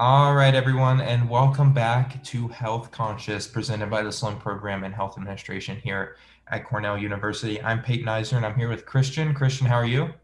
All right, everyone, and welcome back to Health Conscious, presented by the Sloan Program in Health Administration here at Cornell University. I'm Peyton Eisner, and I'm here with Christian. Christian, how are you?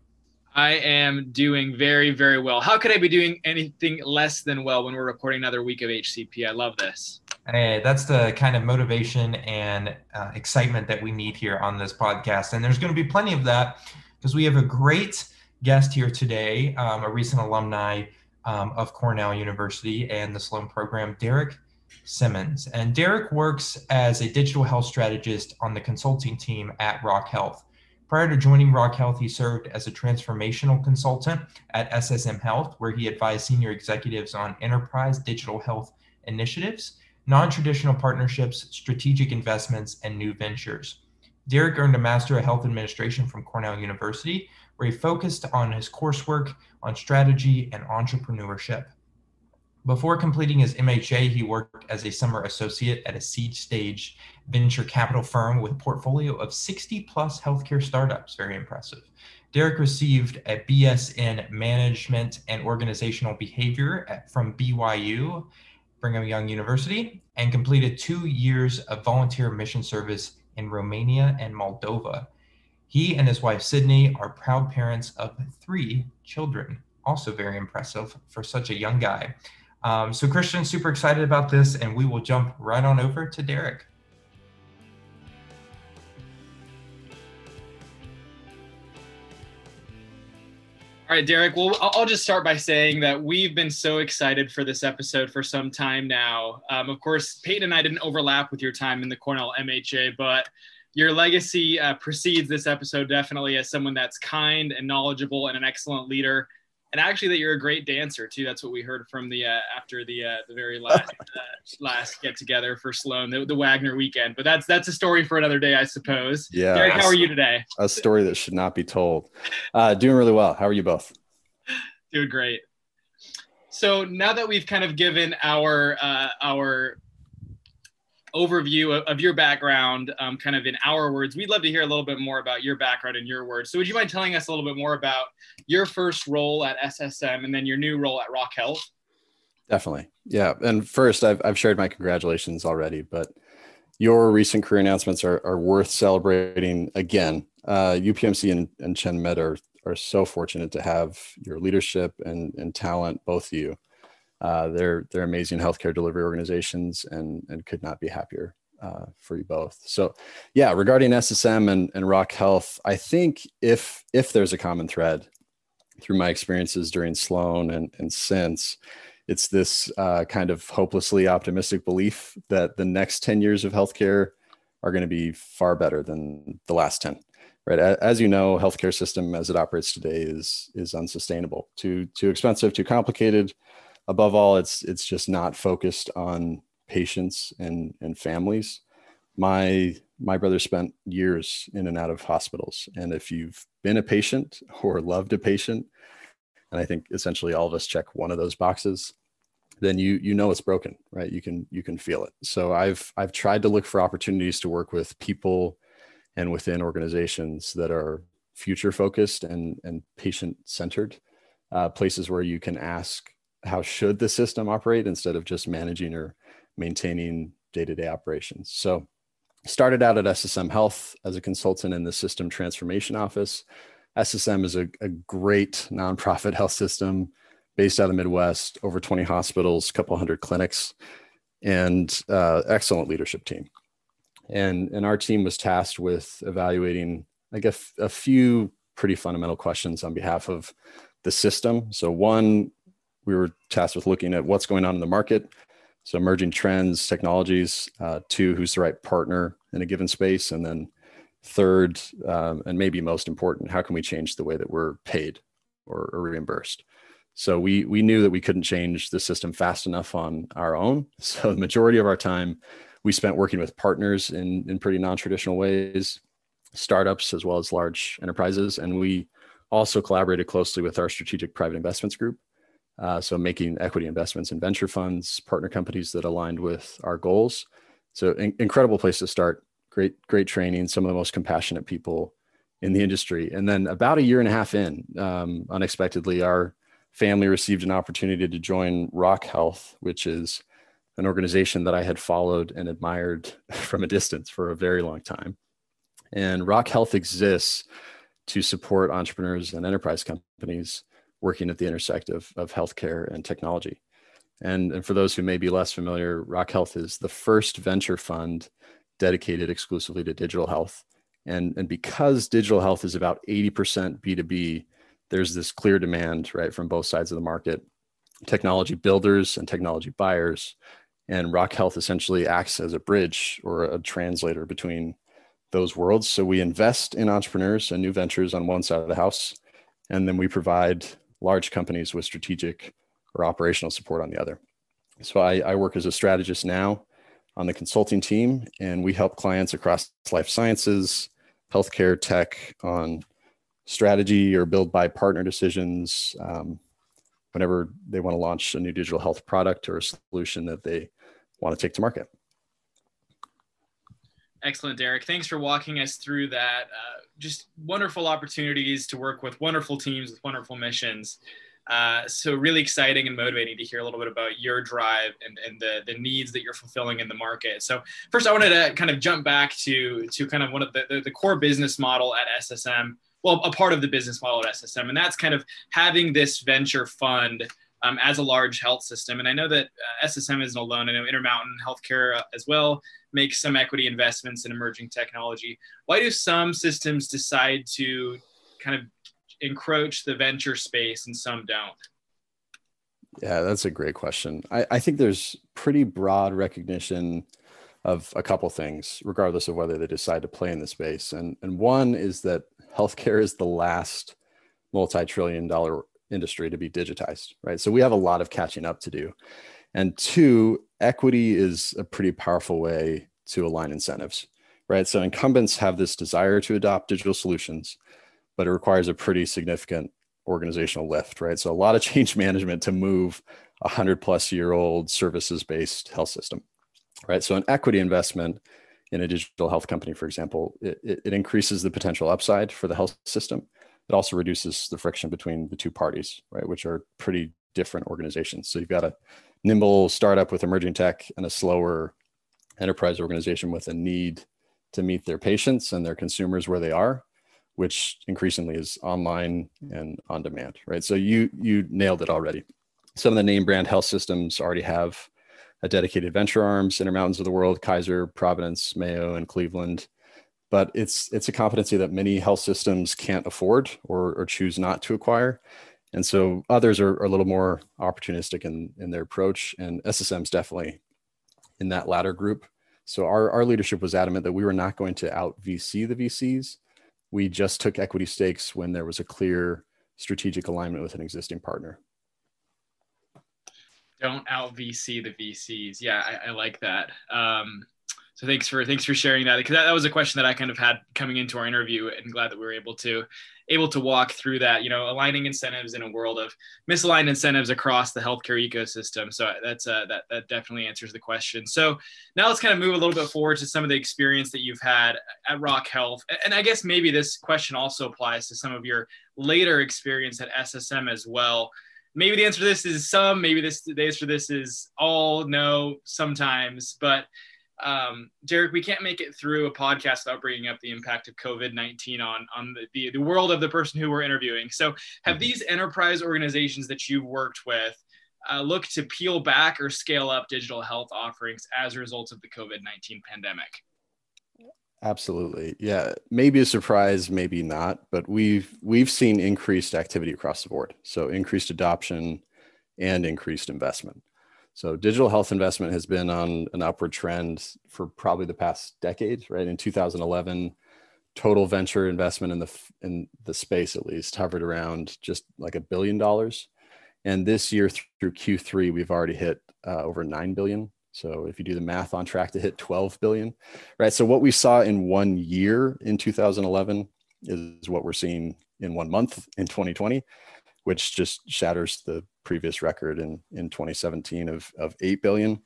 I am doing very, very well. How could I be doing anything less than well when we're recording another week of HCP? I love this. Hey, that's the kind of motivation and uh, excitement that we need here on this podcast. And there's going to be plenty of that because we have a great guest here today, um, a recent alumni um, of Cornell University and the Sloan program, Derek Simmons. And Derek works as a digital health strategist on the consulting team at Rock Health. Prior to joining Rock Health, he served as a transformational consultant at SSM Health, where he advised senior executives on enterprise digital health initiatives, non traditional partnerships, strategic investments, and new ventures. Derek earned a Master of Health Administration from Cornell University, where he focused on his coursework on strategy and entrepreneurship. Before completing his MHA, he worked as a summer associate at a seed stage venture capital firm with a portfolio of 60 plus healthcare startups. Very impressive. Derek received a BS in management and organizational behavior at, from BYU, Brigham Young University, and completed two years of volunteer mission service in Romania and Moldova. He and his wife Sydney are proud parents of three children. Also, very impressive for such a young guy. Um, so, Christian, super excited about this, and we will jump right on over to Derek. All right, Derek. Well, I'll just start by saying that we've been so excited for this episode for some time now. Um, of course, Peyton and I didn't overlap with your time in the Cornell MHA, but your legacy uh, precedes this episode definitely as someone that's kind and knowledgeable and an excellent leader. And actually that you're a great dancer too. That's what we heard from the uh, after the uh, the very last uh, last get together for sloan the, the, wagner weekend. But that's that's a story for another day i suppose. Yeah. Derek, how are you today? a story that should not be told. Uh, doing really well. How are you both? Doing great. So now that we've kind of given our uh, our overview of, your background, um, kind of in our words. We'd love to hear a little bit more about your background in your words. So, would you mind telling us a little bit more about your first role at SSM and then your new role at Rock Health? Definitely. Yeah. And first, I've, I've shared my congratulations already, but your recent career announcements are, are worth celebrating again. Uh, UPMC and, and ChenMed are, are so fortunate to have your leadership and, and talent, both of you. Uh, they're they're amazing healthcare delivery organizations, and and could not be happier uh, for you both. So, yeah, regarding SSM and, and Rock Health, I think if if there's a common thread through my experiences during Sloan and and since, it's this uh, kind of hopelessly optimistic belief that the next ten years of healthcare are going to be far better than the last ten right? As you know healthcare system as it operates today is is unsustainable. Too too expensive too complicated above all, it's it's just not focused on patients and and families. My my brother spent years in and out of hospitals, and if you've been a patient or loved a patient, and I think essentially all of us check one of those boxes, then you you know it's broken, right? You can you can feel it. So I've I've tried to look for opportunities to work with people and within organizations that are future focused and and patient centered, uh, places where you can ask how should the system operate instead of just managing or maintaining day-to-day operations. So started out at ssm health as a consultant in the system transformation office. Ssm is a, a great nonprofit health system based out of the midwest over 20 hospitals a couple hundred clinics and uh, excellent leadership team. And and our team was tasked with evaluating like guess a few pretty fundamental questions on behalf of the system. So one we were tasked with looking at what's going on in the market, so emerging trends, technologies. Uh, two, who's the right partner in a given space, and then third, um, and maybe most important, how can we change the way that we're paid or, or reimbursed? So we we knew that we couldn't change the system fast enough on our own. So the majority of our time we spent working with partners in in pretty non-traditional ways, startups as well as large enterprises, and we also collaborated closely with our strategic private investments group uh, so making equity investments in venture funds, partner companies that aligned with our goals. So in- incredible place to start. Great, great training. Some of the most compassionate people in the industry. And then about a year and a half in, um, unexpectedly, our family received an opportunity to join Rock Health, which is an organization that I had followed and admired from a distance for a very long time. And Rock Health exists to support entrepreneurs and enterprise companies working at the intersect of, of healthcare and technology. And, and for those who may be less familiar, Rock Health is the first venture fund dedicated exclusively to digital health. And, and because digital health is about 80% B2B, there's this clear demand, right, from both sides of the market technology builders and technology buyers. And Rock Health essentially acts as a bridge or a translator between those worlds. So we invest in entrepreneurs and new ventures on one side of the house, and then we provide large companies with strategic or operational support on the other. So I, I work as a strategist now on the consulting team, and we help clients across life sciences, healthcare, tech on strategy or build by partner decisions um, whenever they want to launch a new digital health product or a solution that they want to take to market. Excellent, Derek. Thanks for walking us through that. Uh, just wonderful opportunities to work with wonderful teams with wonderful missions. Uh, so really exciting and motivating to hear a little bit about your drive and, and the, the needs that you're fulfilling in the market. So first I wanted to kind of jump back to, to kind of one of the, the, the core business model at SSM, well, a part of the business model at SSM, and that's kind of having this venture fund um, as a large health system. And I know that uh, SSM isn't alone. I know Intermountain Healthcare uh, as well makes some equity investments in emerging technology. Why do some systems decide to kind of encroach the venture space and some don't? Yeah, that's a great question. I, I think there's pretty broad recognition of a couple things, regardless of whether they decide to play in the space. And, and one is that healthcare is the last multi trillion dollar industry to be digitized, right? So we have a lot of catching up to do. And two, equity is a pretty powerful way to align incentives, right? So incumbents have this desire to adopt digital solutions but it requires a pretty significant organizational lift, right? So a lot of change management to move a hundred plus year old services based health system, right? So an equity investment in a digital health company, for example, it, it increases the potential upside for the health system. It also reduces the friction between the two parties, right? Which are pretty different organizations. So you've got a nimble startup with emerging tech and a slower enterprise organization with a need to meet their patients and their consumers where they are which increasingly is online and on demand, right? So you you nailed it already. Some of the name brand health systems already have a dedicated venture arms, Intermountains of the world, Kaiser, Providence, Mayo, and Cleveland. But it's it's a competency that many health systems can't afford or, or choose not to acquire. And so others are, are a little more opportunistic in, in their approach. And SSM's definitely in that latter group. So our, our leadership was adamant that we were not going to out VC the VCs, we just took equity stakes when there was a clear strategic alignment with an existing partner. Don't out VC the VCs. Yeah, I, I like that. Um, so thanks for thanks for sharing that because that, that was a question that I kind of had coming into our interview, and glad that we were able to able to walk through that. You know, aligning incentives in a world of misaligned incentives across the healthcare ecosystem. So that's uh, that that definitely answers the question. So now let's kind of move a little bit forward to some of the experience that you've had at Rock Health, and I guess maybe this question also applies to some of your later experience at SSM as well maybe the answer to this is some maybe this the answer to this is all no sometimes but um, Derek, we can't make it through a podcast without bringing up the impact of COVID 19 on, on the, the, the, world of the person who we're interviewing. So, have these enterprise organizations that you've worked with uh, looked to peel back or scale up digital health offerings as a result of the COVID 19 pandemic? Absolutely. Yeah. Maybe a surprise, maybe not, but we've we've seen increased activity across the board. So increased adoption and increased investment. So digital health investment has been on an upward trend for probably the past decade, right? In 2011, total venture investment in the in the space at least hovered around just like a billion dollars. And this year through Q3, we've already hit uh, over 9 billion. So if you do the math on track to hit 12 billion, right? So what we saw in one year in 2011 is what we're seeing in one month in 2020 which just shatters the previous record in, in 2017 of, of 8 billion.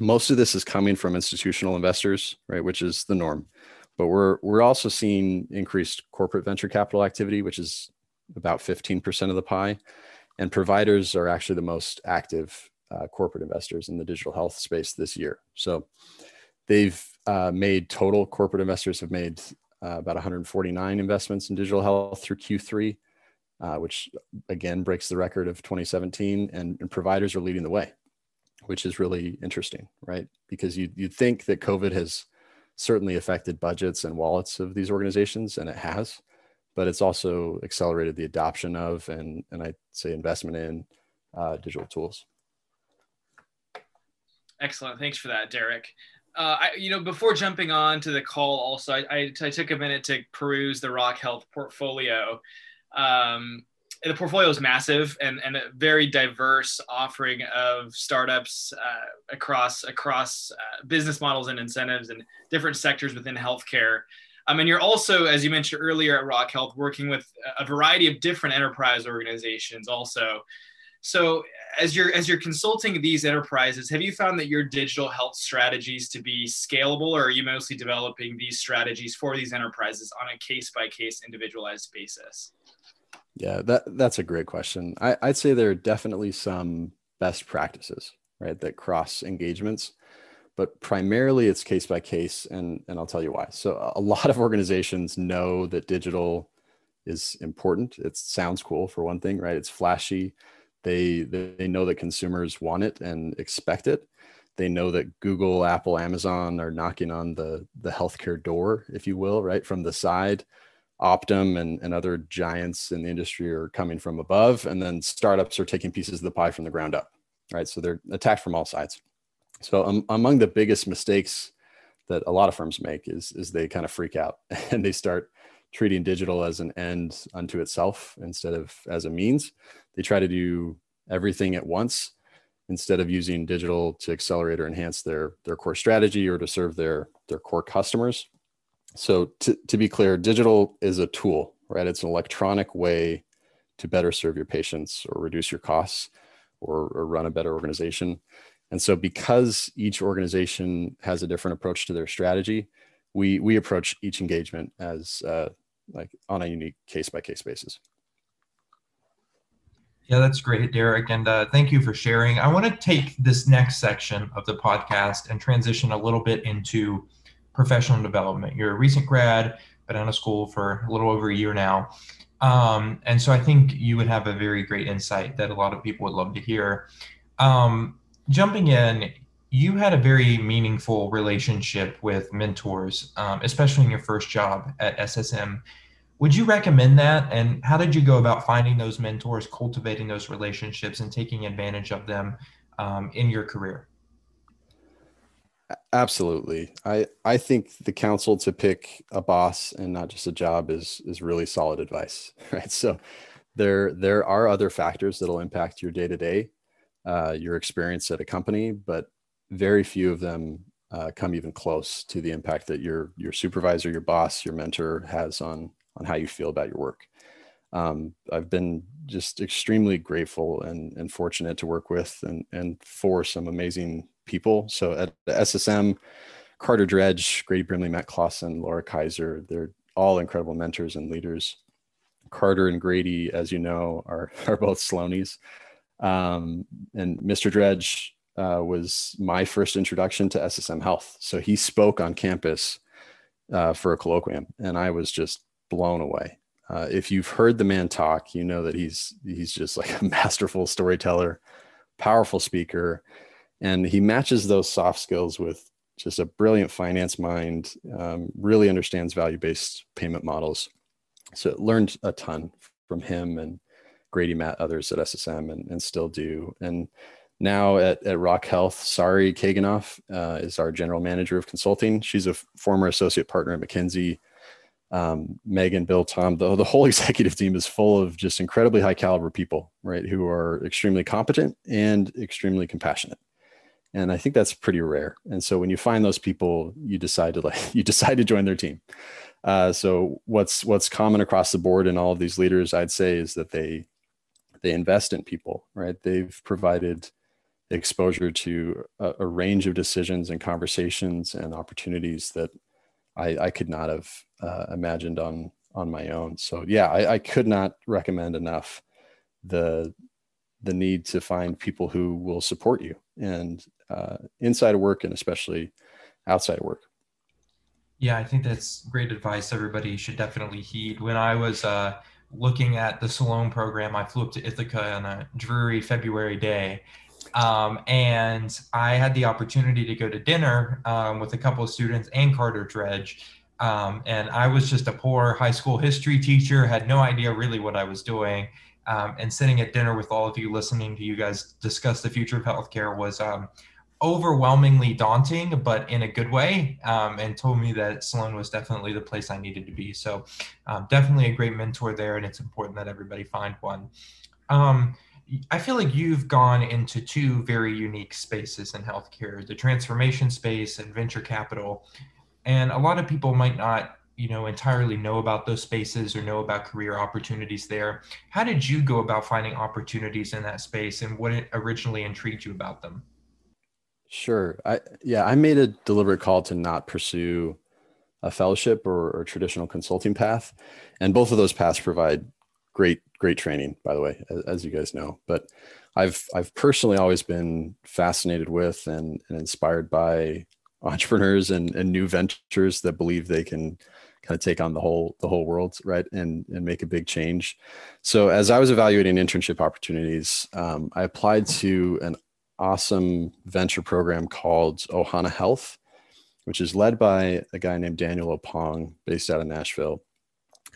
Most of this is coming from institutional investors, right, which is the norm. But we're, we're also seeing increased corporate venture capital activity, which is about 15% of the pie. And providers are actually the most active uh, corporate investors in the digital health space this year. So they've uh, made total corporate investors have made uh, about 149 investments in digital health through Q3, uh, which again breaks the record of 2017. And, and, providers are leading the way, which is really interesting, right? Because you you'd think that COVID has certainly affected budgets and wallets of these organizations, and it has, but it's also accelerated the adoption of and and I say investment in uh, digital tools. Excellent. Thanks for that, Derek. Uh, I, you know, before jumping on to the call, also, I, I, I took a minute to peruse the Rock Health portfolio. Um, the portfolio is massive and, and a very diverse offering of startups uh, across across uh, business models and incentives and different sectors within healthcare. Um, and you're also, as you mentioned earlier at Rock Health, working with a variety of different enterprise organizations also. So as you're as you're consulting these enterprises, have you found that your digital health strategies to be scalable, or are you mostly developing these strategies for these enterprises on a case by case, individualized basis? Yeah, that that's a great question. I, I'd say there are definitely some best practices, right, that cross engagements, but primarily it's case by case, and and I'll tell you why. So a lot of organizations know that digital is important. It sounds cool for one thing, right? It's flashy they they know that consumers want it and expect it. They know that Google, Apple, Amazon are knocking on the the healthcare door, if you will, right from the side. Optum and, and other giants in the industry are coming from above, and then startups are taking pieces of the pie from the ground up, right? So they're attacked from all sides. So um, among the biggest mistakes that a lot of firms make is is they kind of freak out and they start treating digital as an end unto itself instead of as a means. They try to do everything at once instead of using digital to accelerate or enhance their their core strategy or to serve their their core customers. So to, to be clear, digital is a tool, right? It's an electronic way to better serve your patients or reduce your costs or, or run a better organization. And so because each organization has a different approach to their strategy, we we approach each engagement as uh, like on a unique case by case basis. Yeah, that's great, Derek. And uh, thank you for sharing. I want to take this next section of the podcast and transition a little bit into professional development. You're a recent grad, been out of school for a little over a year now. Um, and so I think you would have a very great insight that a lot of people would love to hear. Um, jumping in, you had a very meaningful relationship with mentors, um, especially in your first job at SSM. Would you recommend that? And how did you go about finding those mentors, cultivating those relationships, and taking advantage of them um, in your career? Absolutely. I, I think the counsel to pick a boss and not just a job is is really solid advice, right? So there there are other factors that'll impact your day to day, your experience at a company, but very few of them uh, come even close to the impact that your your supervisor, your boss, your mentor has on on how you feel about your work. Um, I've been just extremely grateful and, and fortunate to work with and, and for some amazing people. So at the SSM, Carter Dredge, Grady Brimley, Matt Clausen, Laura Kaiser, they're all incredible mentors and leaders. Carter and Grady, as you know, are, are both Sloanies. Um, and Mr. Dredge uh, was my first introduction to SSM Health. So he spoke on campus uh, for a colloquium, and I was just blown away. Uh, if you've heard the man talk, you know that he's he's just like a masterful storyteller, powerful speaker, and he matches those soft skills with just a brilliant finance mind. Um, really understands value based payment models. So learned a ton from him and Grady, Matt, others at SSM, and, and still do. And now at, at Rock Health, Sari Kaganoff uh, is our general manager of consulting. She's a former associate partner at McKinsey um, Megan, Bill, Tom, the, the whole executive team is full of just incredibly high caliber people, right? Who are extremely competent and extremely compassionate. And I think that's pretty rare. And so when you find those people, you decide to like, you decide to join their team. Uh, so what's, what's common across the board in all of these leaders, I'd say is that they, they invest in people, right? They've provided exposure to a, a range of decisions and conversations and opportunities that I, I could not have uh, imagined on on my own. So yeah, I, I, could not recommend enough the the need to find people who will support you and uh, inside of work and especially outside of work. Yeah, I think that's great advice. Everybody should definitely heed. When I was uh, looking at the Sloan program, I flew up to Ithaca on a dreary February day. Um, and I had the opportunity to go to dinner um, with a couple of students and Carter Dredge. Um, and I was just a poor high school history teacher, had no idea really what I was doing. Um, and sitting at dinner with all of you, listening to you guys discuss the future of healthcare was um, overwhelmingly daunting, but in a good way, um, and told me that Sloan was definitely the place I needed to be. So, um, definitely a great mentor there, and it's important that everybody find one. Um, I feel like you've gone into two very unique spaces in healthcare the transformation space and venture capital. And a lot of people might not you know entirely know about those spaces or know about career opportunities there how did you go about finding opportunities in that space and what originally intrigued you about them Sure. I yeah, I made a deliberate call to not pursue a fellowship or, or traditional consulting path, and both of those paths provide great great training. By the way, as, as you guys know, but I've I've personally always been fascinated with and, and inspired by entrepreneurs and, and new ventures that believe they can kind of take on the whole the whole world right and and make a big change so as i was evaluating internship opportunities um, i applied to an awesome venture program called Ohana Health, which is led by a guy named Daniel Opong, based out of Nashville.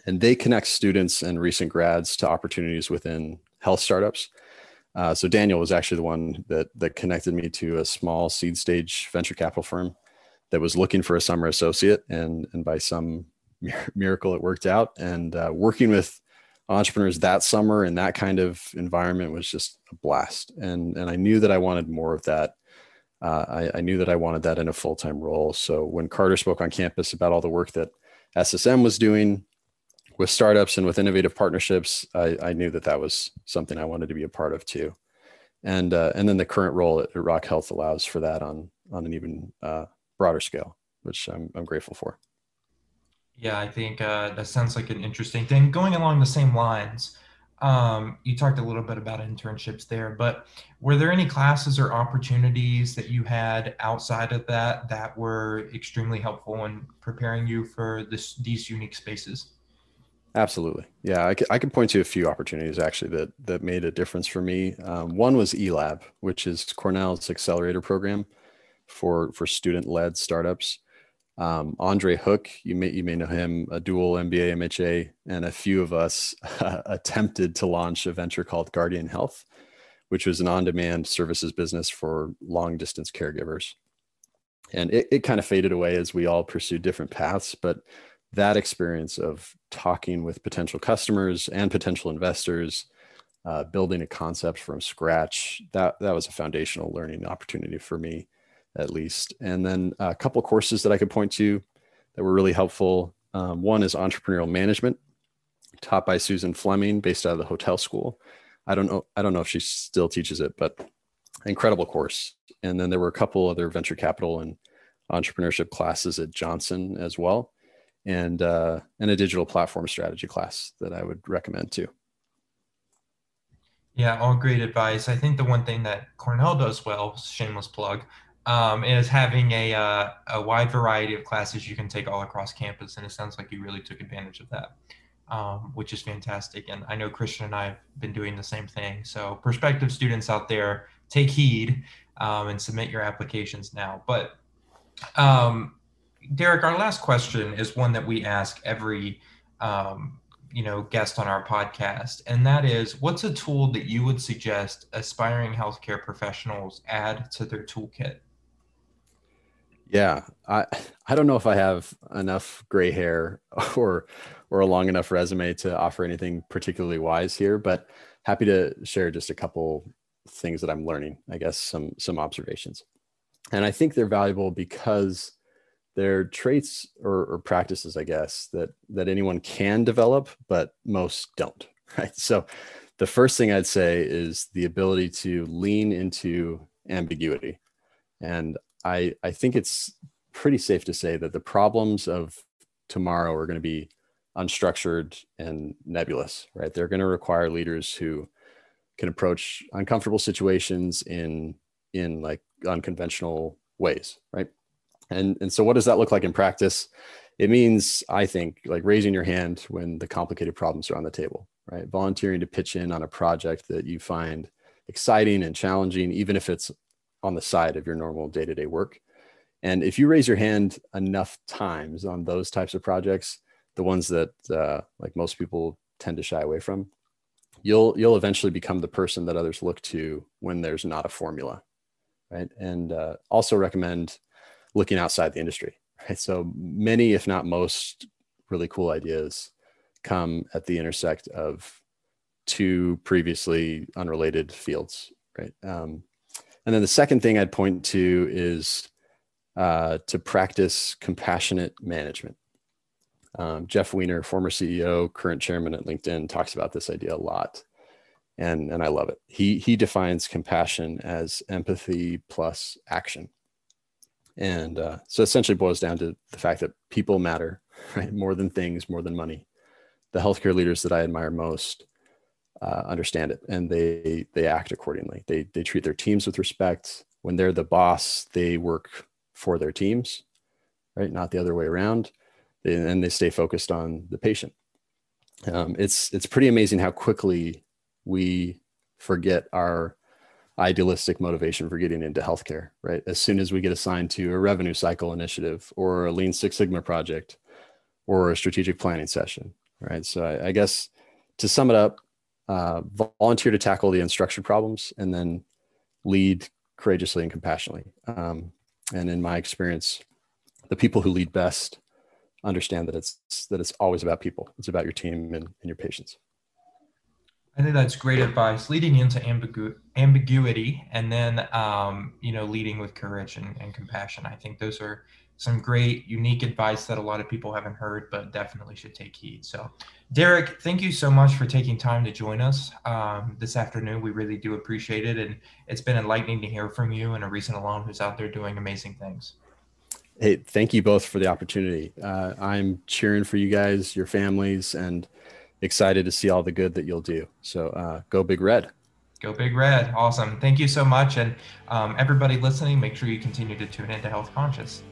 And they connect students and recent grads to opportunities within health startups. Uh, so Daniel was actually the one that that connected me to a small seed stage venture capital firm that was looking for a summer associate, and and by some miracle it worked out. And uh, working with entrepreneurs that summer in that kind of environment was just a blast. And, and I knew that I wanted more of that. Uh, I, I, knew that I wanted that in a full time role. So when Carter spoke on campus about all the work that SSM was doing with startups and with innovative partnerships, I, I knew that that was something I wanted to be a part of too. And, uh, and then the current role at, Rock Health allows for that on, on an even uh, broader scale, which I'm, I'm grateful for. Yeah, I think uh, that sounds like an interesting thing. Going along the same lines, um, you talked a little bit about internships there, but were there any classes or opportunities that you had outside of that that were extremely helpful in preparing you for this these unique spaces? Absolutely. Yeah, I can, I can point to a few opportunities actually that that made a difference for me. Um, one was eLab, which is Cornell's accelerator program for for student led startups. Um, Andre Hook, you may you may know him, a dual MBA MHA, and a few of us uh, attempted to launch a venture called Guardian Health, which was an on-demand services business for long-distance caregivers. And it, it kind of faded away as we all pursued different paths, but that experience of talking with potential customers and potential investors, uh, building a concept from scratch, that that was a foundational learning opportunity for me at least. And then a couple courses that I could point to that were really helpful. Um, one is entrepreneurial management, taught by Susan Fleming, based out of the hotel school. I don't know. I don't know if she still teaches it, but incredible course. And then there were a couple other venture capital and entrepreneurship classes at Johnson as well, and uh, and a digital platform strategy class that I would recommend too. Yeah, all great advice. I think the one thing that Cornell does well, shameless plug, um, is having a, uh, a wide variety of classes you can take all across campus. And it sounds like you really took advantage of that, um, which is fantastic. And I know Christian and I have been doing the same thing. So, prospective students out there, take heed um, and submit your applications now. But, um, Derek, our last question is one that we ask every um, you know guest on our podcast and that is what's a tool that you would suggest aspiring healthcare professionals add to their toolkit yeah, I I don't know if I have enough gray hair or or a long enough resume to offer anything particularly wise here, but happy to share just a couple things that I'm learning. I guess some some observations, and I think they're valuable because they're traits or, or practices, I guess, that that anyone can develop, but most don't. Right. So, the first thing I'd say is the ability to lean into ambiguity. And I, I think it's pretty safe to say that the problems of tomorrow are going to be unstructured and nebulous, right? They're going to require leaders who can approach uncomfortable situations in in like unconventional ways, right? And and so what does that look like in practice? It means I think like raising your hand when the complicated problems are on the table, right? Volunteering to pitch in on a project that you find exciting and challenging, even if it's on the side of your normal day-to-day work. And if you raise your hand enough times on those types of projects, the ones that uh, like most people tend to shy away from, you'll you'll eventually become the person that others look to when there's not a formula, right? And uh, also recommend looking outside the industry, right? So many, if not most, really cool ideas come at the intersect of two previously unrelated fields, right? Um, and then the second thing I'd point to is uh, to practice compassionate management. Um, Jeff Weiner, former CEO, current chairman at LinkedIn, talks about this idea a lot, and and I love it. He he defines compassion as empathy plus action, and uh, so essentially boils down to the fact that people matter, right? More than things, more than money. The healthcare leaders that I admire most uh, understand it, and they they act accordingly. They they treat their teams with respect. When they're the boss, they work for their teams, right? Not the other way around and they stay focused on the patient. Um, it's it's pretty amazing how quickly we forget our idealistic motivation for getting into healthcare. Right, as soon as we get assigned to a revenue cycle initiative or a Lean Six Sigma project or a strategic planning session. Right, so I, I guess to sum it up, uh, volunteer to tackle the unstructured problems and then lead courageously and compassionately. Um, and in my experience, the people who lead best understand that it's that it's always about people. It's about your team and, and your patients. I think that's great advice. Leading into ambigu- ambiguity and then um, you know leading with courage and, and compassion. I think those are some great, unique advice that a lot of people haven't heard, but definitely should take heed. So, Derek, thank you so much for taking time to join us um, this afternoon. We really do appreciate it, and it's been enlightening to hear from you and a recent alum who's out there doing amazing things. Hey, thank you both for the opportunity. Uh, I'm cheering for you guys, your families, and excited to see all the good that you'll do. So uh, go Big Red. Go Big Red. Awesome. Thank you so much. And um, everybody listening, make sure you continue to tune into Health Conscious.